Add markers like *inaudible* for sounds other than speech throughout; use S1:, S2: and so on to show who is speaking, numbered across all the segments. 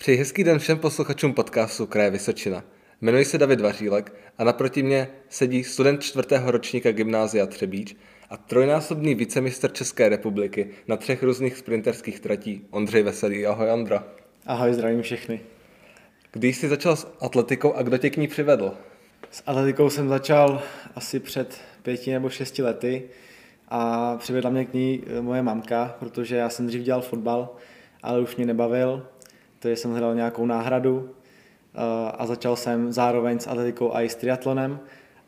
S1: Přeji hezký den všem posluchačům podcastu Kraje Vysočina. Jmenuji se David Vařílek a naproti mě sedí student čtvrtého ročníka Gymnázia Třebíč a trojnásobný vicemistr České republiky na třech různých sprinterských tratí Ondřej Veselý. Ahoj Ondra.
S2: Ahoj, zdravím všechny.
S1: Když jsi začal s atletikou a kdo tě k ní přivedl?
S2: S atletikou jsem začal asi před pěti nebo šesti lety a přivedla mě k ní moje mamka, protože já jsem dřív dělal fotbal, ale už mě nebavil takže jsem hledal nějakou náhradu eh, a začal jsem zároveň s atletikou a i s triatlonem,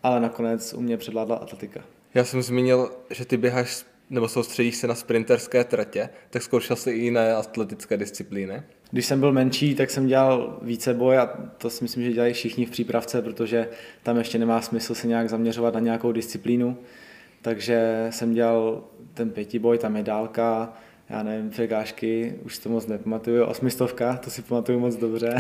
S2: ale nakonec u mě předládla atletika.
S1: Já jsem zmínil, že ty běháš nebo soustředíš se na sprinterské tratě, tak zkoušel jsi i jiné atletické disciplíny?
S2: Když jsem byl menší, tak jsem dělal více boj a to si myslím, že dělají všichni v přípravce, protože tam ještě nemá smysl se nějak zaměřovat na nějakou disciplínu. Takže jsem dělal ten pětiboj, tam je dálka, já nevím, překážky, už to moc nepamatuju, osmistovka, to si pamatuju moc dobře.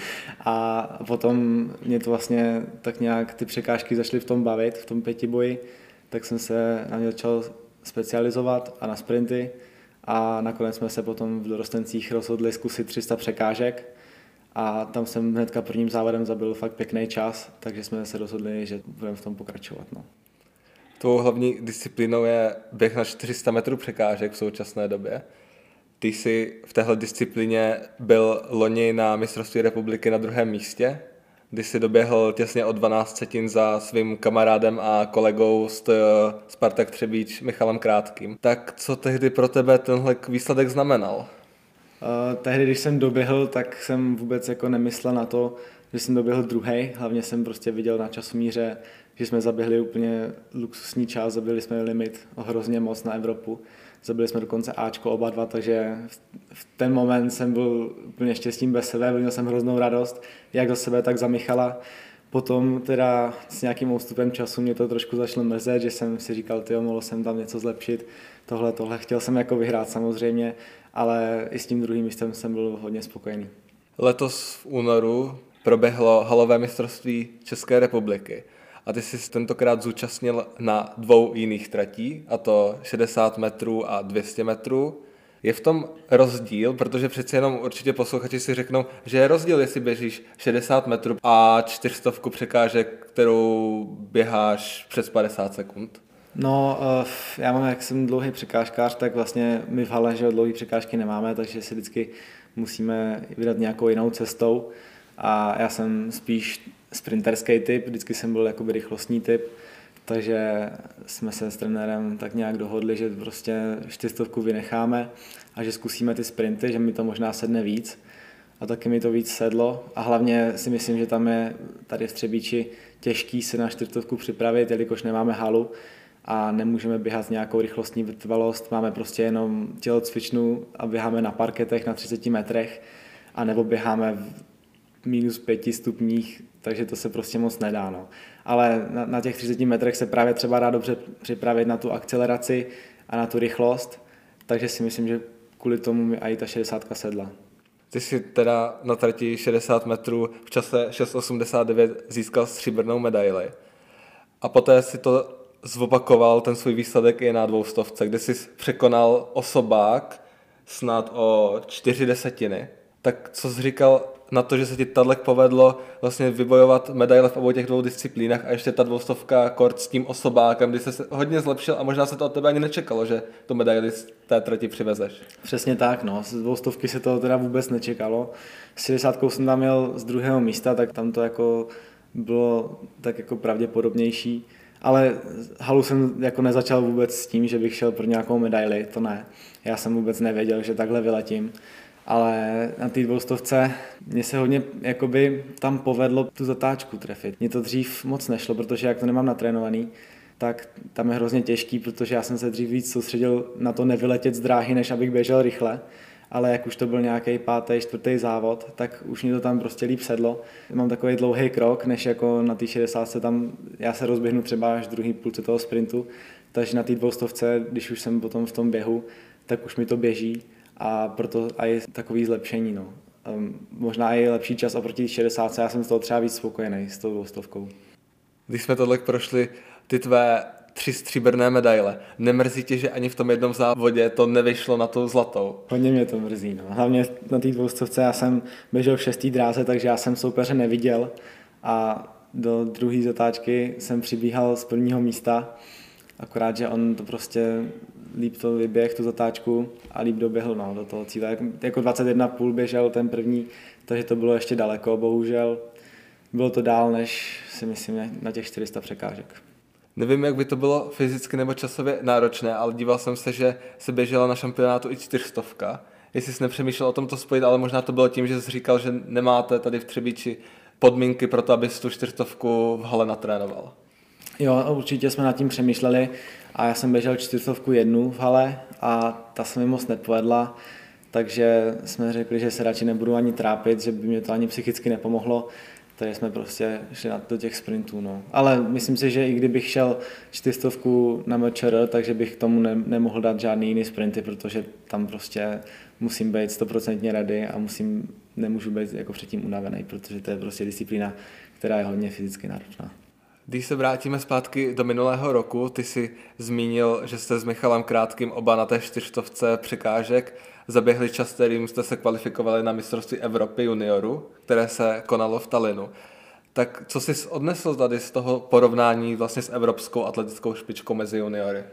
S2: *laughs* a potom mě to vlastně tak nějak ty překážky začaly v tom bavit, v tom pětiboji, tak jsem se na ně začal specializovat a na sprinty a nakonec jsme se potom v dorostencích rozhodli zkusit 300 překážek a tam jsem hnedka prvním závodem zabil fakt pěkný čas, takže jsme se rozhodli, že budeme v tom pokračovat. No.
S1: Tvou hlavní disciplínou je běh na 400 metrů překážek v současné době. Ty jsi v téhle disciplíně byl loni na mistrovství republiky na druhém místě, kdy jsi doběhl těsně o 12 setin za svým kamarádem a kolegou z Spartak Třebíč Michalem Krátkým. Tak co tehdy pro tebe tenhle výsledek znamenal?
S2: Uh, tehdy, když jsem doběhl, tak jsem vůbec jako nemyslel na to, že jsem doběhl druhý. Hlavně jsem prostě viděl na časomíře, že jsme zaběhli úplně luxusní čas, zabili jsme limit hrozně moc na Evropu. Zabili jsme dokonce Ačko oba dva, takže v ten moment jsem byl úplně štěstím bez sebe, měl jsem hroznou radost, jak za sebe, tak za Michala. Potom teda s nějakým ústupem času mě to trošku začalo mrzet, že jsem si říkal, ty mohl jsem tam něco zlepšit, tohle, tohle. Chtěl jsem jako vyhrát samozřejmě, ale i s tím druhým místem jsem byl hodně spokojený.
S1: Letos v únoru proběhlo halové mistrovství České republiky a ty jsi tentokrát zúčastnil na dvou jiných tratí, a to 60 metrů a 200 metrů. Je v tom rozdíl, protože přeci jenom určitě posluchači si řeknou, že je rozdíl, jestli běžíš 60 metrů a 400 překážek, kterou běháš přes 50 sekund.
S2: No, eh, já mám, jak jsem dlouhý překážkář, tak vlastně my v hale, že dlouhý překážky nemáme, takže si vždycky musíme vydat nějakou jinou cestou a já jsem spíš sprinterský typ, vždycky jsem byl jakoby rychlostní typ, takže jsme se s trenérem tak nějak dohodli, že prostě čtyřstovku vynecháme a že zkusíme ty sprinty, že mi to možná sedne víc. A taky mi to víc sedlo a hlavně si myslím, že tam je tady v Třebíči těžký se na čtyřstovku připravit, jelikož nemáme halu a nemůžeme běhat s nějakou rychlostní vytrvalost, máme prostě jenom tělocvičnu a běháme na parketech na 30 metrech a nebo běháme minus pěti stupních, takže to se prostě moc nedá. No. Ale na, na těch 30 metrech se právě třeba dá dobře připravit na tu akceleraci a na tu rychlost, takže si myslím, že kvůli tomu mi i ta 60 sedla.
S1: Ty jsi teda na trati 60 metrů v čase 6.89 získal stříbrnou medaili. A poté si to zopakoval ten svůj výsledek i na dvoustovce, kde jsi překonal osobák snad o čtyři desetiny. Tak co jsi říkal na to, že se ti tadlek povedlo vlastně vybojovat medaile v obou těch dvou disciplínách a ještě ta dvoustovka kort s tím osobákem, kdy se hodně zlepšil a možná se to od tebe ani nečekalo, že tu medaili z té trati přivezeš.
S2: Přesně tak, no. Z dvoustovky se to teda vůbec nečekalo. S 60 jsem tam měl z druhého místa, tak tam to jako bylo tak jako pravděpodobnější. Ale halu jsem jako nezačal vůbec s tím, že bych šel pro nějakou medaili, to ne. Já jsem vůbec nevěděl, že takhle vyletím ale na té dvoustovce mě se hodně jakoby tam povedlo tu zatáčku trefit. Mně to dřív moc nešlo, protože jak to nemám natrénovaný, tak tam je hrozně těžký, protože já jsem se dřív víc soustředil na to nevyletět z dráhy, než abych běžel rychle. Ale jak už to byl nějaký pátý, čtvrtý závod, tak už mi to tam prostě líp sedlo. Mám takový dlouhý krok, než jako na té 60 tam já se rozběhnu třeba až druhý půlce toho sprintu, takže na té dvoustovce, když už jsem potom v tom běhu, tak už mi to běží a proto je takový zlepšení. No. Um, možná i lepší čas oproti 60, já jsem z toho třeba víc spokojený s tou stovkou.
S1: Když jsme tohle prošli, ty tvé tři stříbrné medaile. Nemrzí tě, že ani v tom jednom závodě to nevyšlo na tu zlatou?
S2: Hodně mě to mrzí. No. Hlavně na té dvoustovce já jsem běžel v šestý dráze, takže já jsem soupeře neviděl a do druhé zatáčky jsem přibíhal z prvního místa, akorát, že on to prostě líp to vyběh, tu zatáčku a líp doběhl no, do toho cíle. Jako 21,5 běžel ten první, takže to bylo ještě daleko, bohužel. Bylo to dál, než si myslím na těch 400 překážek.
S1: Nevím, jak by to bylo fyzicky nebo časově náročné, ale díval jsem se, že se běžela na šampionátu i čtyřstovka. Jestli jsi nepřemýšlel o tom to spojit, ale možná to bylo tím, že jsi říkal, že nemáte tady v Třebíči podmínky pro to, abys tu čtyřstovku v hale natrénoval.
S2: Jo, určitě jsme nad tím přemýšleli a já jsem běžel čtyřstovku jednu v hale a ta se mi moc nepovedla, takže jsme řekli, že se radši nebudu ani trápit, že by mě to ani psychicky nepomohlo, takže jsme prostě šli do těch sprintů. No. Ale myslím si, že i kdybych šel čtyřstovku na MČR, takže bych tomu ne, nemohl dát žádný jiný sprinty, protože tam prostě musím být stoprocentně ready a musím, nemůžu být jako předtím unavený, protože to je prostě disciplína, která je hodně fyzicky náročná.
S1: Když se vrátíme zpátky do minulého roku, ty si zmínil, že jste s Michalem Krátkým oba na té čtyřstovce překážek zaběhli čas, kterým jste se kvalifikovali na mistrovství Evropy junioru, které se konalo v Talinu. Tak co jsi odnesl tady z toho porovnání vlastně s evropskou atletickou špičkou mezi juniory?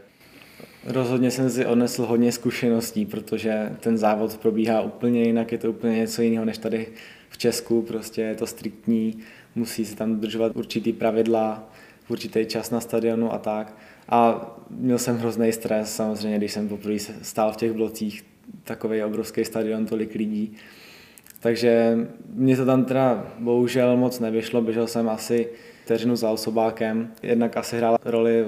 S2: Rozhodně jsem si odnesl hodně zkušeností, protože ten závod probíhá úplně jinak, je to úplně něco jiného než tady v Česku, prostě je to striktní, musí se tam dodržovat určitý pravidla, určitý čas na stadionu a tak. A měl jsem hrozný stres samozřejmě, když jsem poprvé stál v těch blocích, takový obrovský stadion, tolik lidí. Takže mě to tam teda bohužel moc nevyšlo, běžel jsem asi vteřinu za osobákem. Jednak asi hrál roli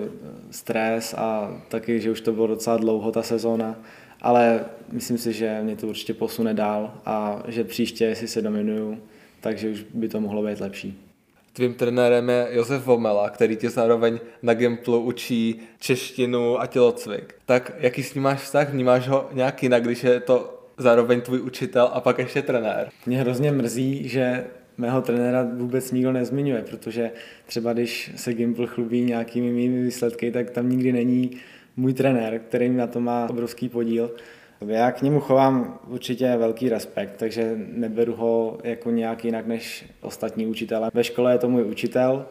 S2: stres a taky, že už to bylo docela dlouho ta sezóna, ale myslím si, že mě to určitě posune dál a že příště, si se dominuju, takže už by to mohlo být lepší.
S1: Tvým trenérem je Josef Vomela, který tě zároveň na Gimplu učí češtinu a tělocvik. Tak jaký s ním máš vztah? Vnímáš ho nějak jinak, když je to zároveň tvůj učitel a pak ještě trenér?
S2: Mě hrozně mrzí, že mého trenéra vůbec nikdo nezmiňuje, protože třeba když se Gimpl chlubí nějakými mými výsledky, tak tam nikdy není můj trenér, který na to má obrovský podíl. Já k němu chovám určitě velký respekt, takže neberu ho jako nějak jinak než ostatní učitele. Ve škole je to můj učitel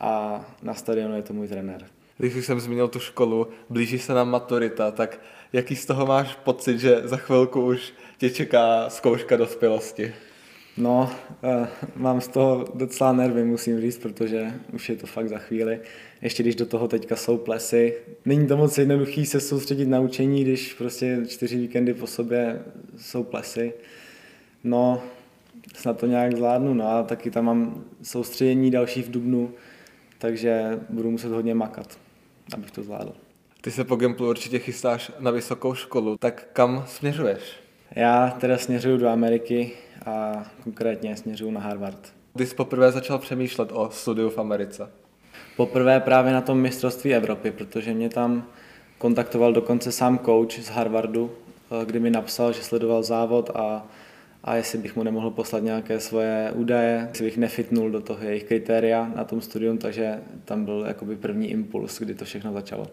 S2: a na stadionu je to můj trenér.
S1: Když už jsem zmínil tu školu, blíží se nám maturita, tak jaký z toho máš pocit, že za chvilku už tě čeká zkouška dospělosti?
S2: No, uh, mám z toho docela nervy, musím říct, protože už je to fakt za chvíli. Ještě když do toho teďka jsou plesy. Není to moc jednoduchý se soustředit na učení, když prostě čtyři víkendy po sobě jsou plesy. No, snad to nějak zvládnu. No a taky tam mám soustředění další v Dubnu, takže budu muset hodně makat, abych to zvládl.
S1: Ty se po Gimplu určitě chystáš na vysokou školu, tak kam směřuješ?
S2: Já teda směřuju do Ameriky, a konkrétně směřuju na Harvard.
S1: Kdy jsi poprvé začal přemýšlet o studiu v Americe?
S2: Poprvé právě na tom mistrovství Evropy, protože mě tam kontaktoval dokonce sám coach z Harvardu, eh, kdy mi napsal, že sledoval závod a, a jestli bych mu nemohl poslat nějaké svoje údaje, jestli bych nefitnul do toho jejich kritéria na tom studium, takže tam byl jakoby první impuls, kdy to všechno začalo.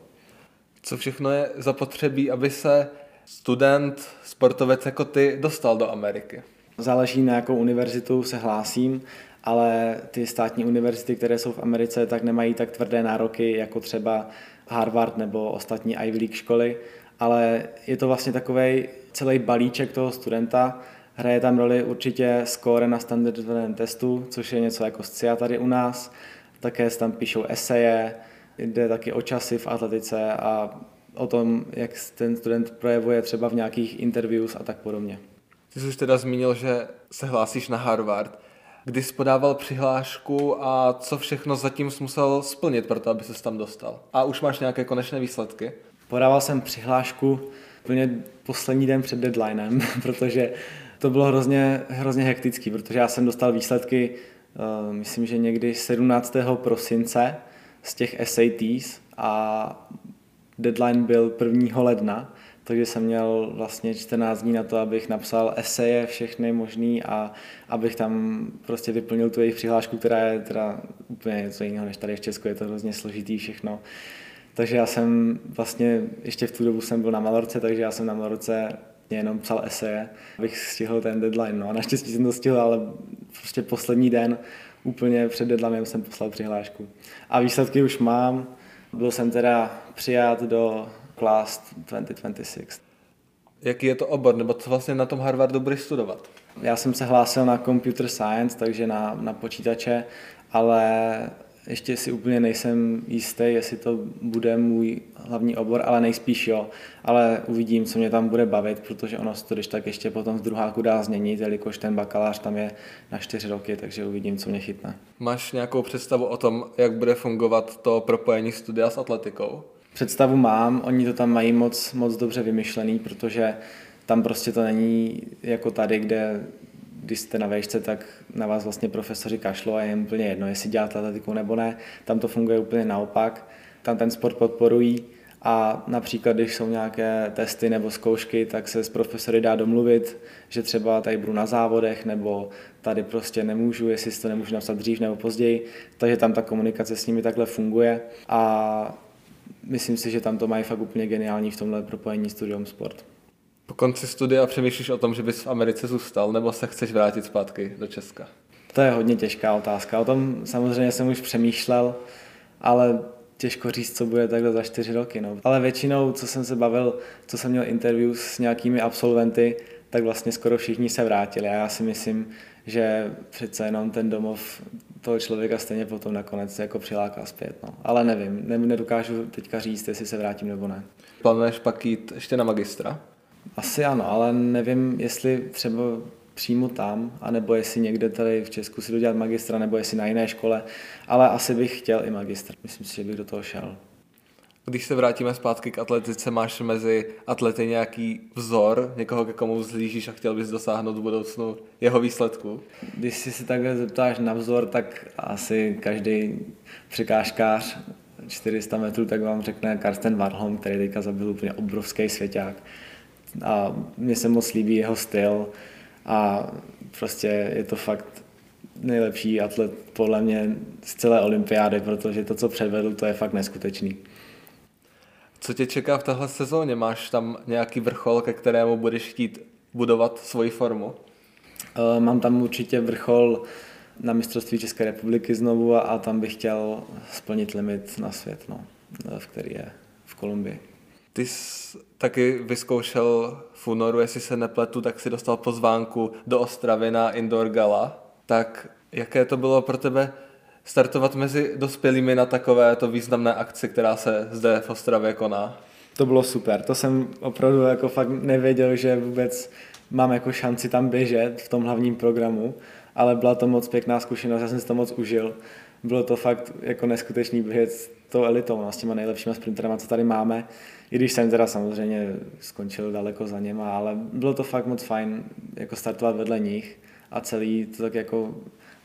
S1: Co všechno je zapotřebí, aby se student, sportovec jako ty dostal do Ameriky?
S2: Záleží na jakou univerzitu se hlásím, ale ty státní univerzity, které jsou v Americe, tak nemají tak tvrdé nároky jako třeba Harvard nebo ostatní Ivy League školy, ale je to vlastně takový celý balíček toho studenta. Hraje tam roli určitě score na standardizovaném testu, což je něco jako SCIA tady u nás. Také tam píšou eseje, jde taky o časy v atletice a o tom, jak ten student projevuje třeba v nějakých interviews a tak podobně.
S1: Ty jsi už teda zmínil, že se hlásíš na Harvard. Kdy jsi podával přihlášku a co všechno zatím jsi musel splnit pro to, aby se tam dostal? A už máš nějaké konečné výsledky?
S2: Podával jsem přihlášku úplně poslední den před deadlinem, *laughs* protože to bylo hrozně, hrozně hektický, protože já jsem dostal výsledky, uh, myslím, že někdy 17. prosince z těch SATs a deadline byl 1. ledna takže jsem měl vlastně 14 dní na to, abych napsal eseje všechny možný a abych tam prostě vyplnil tu jejich přihlášku, která je teda úplně něco jiného než tady v Česku, je to hrozně složitý všechno. Takže já jsem vlastně, ještě v tu dobu jsem byl na Malorce, takže já jsem na Malorce jenom psal eseje, abych stihl ten deadline. No a naštěstí jsem to stihl, ale prostě poslední den, úplně před deadlinem jsem poslal přihlášku. A výsledky už mám. Byl jsem teda přijat do Class 2026.
S1: Jaký je to obor, nebo co vlastně na tom Harvardu budeš studovat?
S2: Já jsem se hlásil na computer science, takže na, na počítače, ale ještě si úplně nejsem jistý, jestli to bude můj hlavní obor, ale nejspíš jo. Ale uvidím, co mě tam bude bavit, protože ono se to když tak ještě potom v druháku dá změnit, jelikož ten bakalář tam je na čtyři roky, takže uvidím, co mě chytne.
S1: Máš nějakou představu o tom, jak bude fungovat to propojení studia s atletikou?
S2: Představu mám, oni to tam mají moc, moc dobře vymyšlený, protože tam prostě to není jako tady, kde když jste na vejšce, tak na vás vlastně profesoři kašlo a je jim úplně jedno, jestli děláte atletiku nebo ne. Tam to funguje úplně naopak. Tam ten sport podporují a například, když jsou nějaké testy nebo zkoušky, tak se s profesory dá domluvit, že třeba tady budu na závodech nebo tady prostě nemůžu, jestli si to nemůžu napsat dřív nebo později. Takže tam ta komunikace s nimi takhle funguje a myslím si, že tam to mají fakt úplně geniální v tomhle propojení studium sport.
S1: Po konci studia přemýšlíš o tom, že bys v Americe zůstal, nebo se chceš vrátit zpátky do Česka?
S2: To je hodně těžká otázka. O tom samozřejmě jsem už přemýšlel, ale těžko říct, co bude takhle za čtyři roky. No. Ale většinou, co jsem se bavil, co jsem měl interview s nějakými absolventy, tak vlastně skoro všichni se vrátili. A já si myslím, že přece jenom ten domov toho člověka stejně potom nakonec jako přiláká zpět. No. Ale nevím, ne, nedokážu teďka říct, jestli se vrátím nebo ne.
S1: Plánuješ pak jít ještě na magistra?
S2: Asi ano, ale nevím, jestli třeba přímo tam, anebo jestli někde tady v Česku si dodělat magistra, nebo jestli na jiné škole, ale asi bych chtěl i magistra. Myslím si, že bych do toho šel.
S1: Když se vrátíme zpátky k atletice, máš mezi atlety nějaký vzor, někoho, ke komu vzlížíš a chtěl bys dosáhnout v budoucnu jeho výsledku?
S2: Když si se takhle zeptáš na vzor, tak asi každý překážkář 400 metrů, tak vám řekne Karsten Warholm, který teďka zabil úplně obrovský svěťák a mně se moc líbí jeho styl a prostě je to fakt nejlepší atlet podle mě z celé olympiády, protože to, co předvedl, to je fakt neskutečný.
S1: Co tě čeká v téhle sezóně? Máš tam nějaký vrchol, ke kterému budeš chtít budovat svoji formu?
S2: Eh, mám tam určitě vrchol na mistrovství České republiky znovu a, a tam bych chtěl splnit limit na svět, no, v který je v Kolumbii.
S1: Ty jsi taky vyzkoušel v únoru, jestli se nepletu, tak si dostal pozvánku do Ostravy na Indoor Gala. Tak jaké to bylo pro tebe startovat mezi dospělými na takovéto významné akci, která se zde v Ostravě koná?
S2: To bylo super, to jsem opravdu jako fakt nevěděl, že vůbec mám jako šanci tam běžet v tom hlavním programu, ale byla to moc pěkná zkušenost, já jsem si to moc užil. Bylo to fakt jako neskutečný běžet s tou elitou, no, s těma nejlepšíma sprinterama, co tady máme. I když jsem teda samozřejmě skončil daleko za něma, ale bylo to fakt moc fajn jako startovat vedle nich a celý to tak jako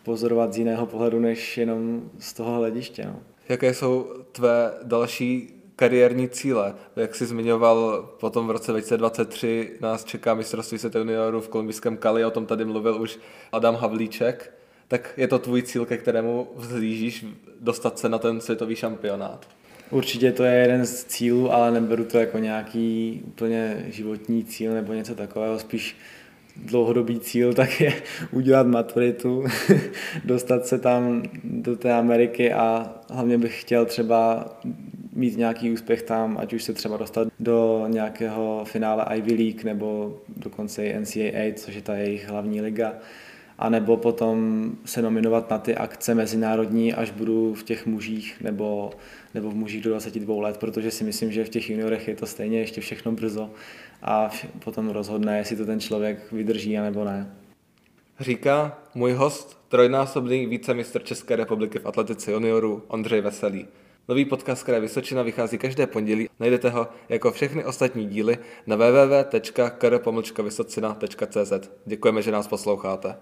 S2: pozorovat z jiného pohledu, než jenom z toho hlediště. No.
S1: Jaké jsou tvé další kariérní cíle? Jak jsi zmiňoval, potom v roce 2023 nás čeká mistrovství světa juniorů v kolumbijském Kali, o tom tady mluvil už Adam Havlíček. Tak je to tvůj cíl, ke kterému vzlížíš, dostat se na ten světový šampionát?
S2: Určitě to je jeden z cílů, ale neberu to jako nějaký úplně životní cíl nebo něco takového, spíš dlouhodobý cíl tak je *laughs* udělat maturitu, *laughs* dostat se tam do té Ameriky a hlavně bych chtěl třeba mít nějaký úspěch tam, ať už se třeba dostat do nějakého finále Ivy League nebo dokonce i NCAA, což je ta jejich hlavní liga anebo potom se nominovat na ty akce mezinárodní, až budu v těch mužích nebo, nebo v mužích do 22 let, protože si myslím, že v těch juniorech je to stejně ještě všechno brzo a potom rozhodne, jestli to ten člověk vydrží, nebo ne.
S1: Říká můj host, trojnásobný vícemistr České republiky v atletice juniorů Ondřej Veselý. Nový podcast Kraje Vysočina vychází každé pondělí. Najdete ho jako všechny ostatní díly na www.kr.vysocina.cz. Děkujeme, že nás posloucháte.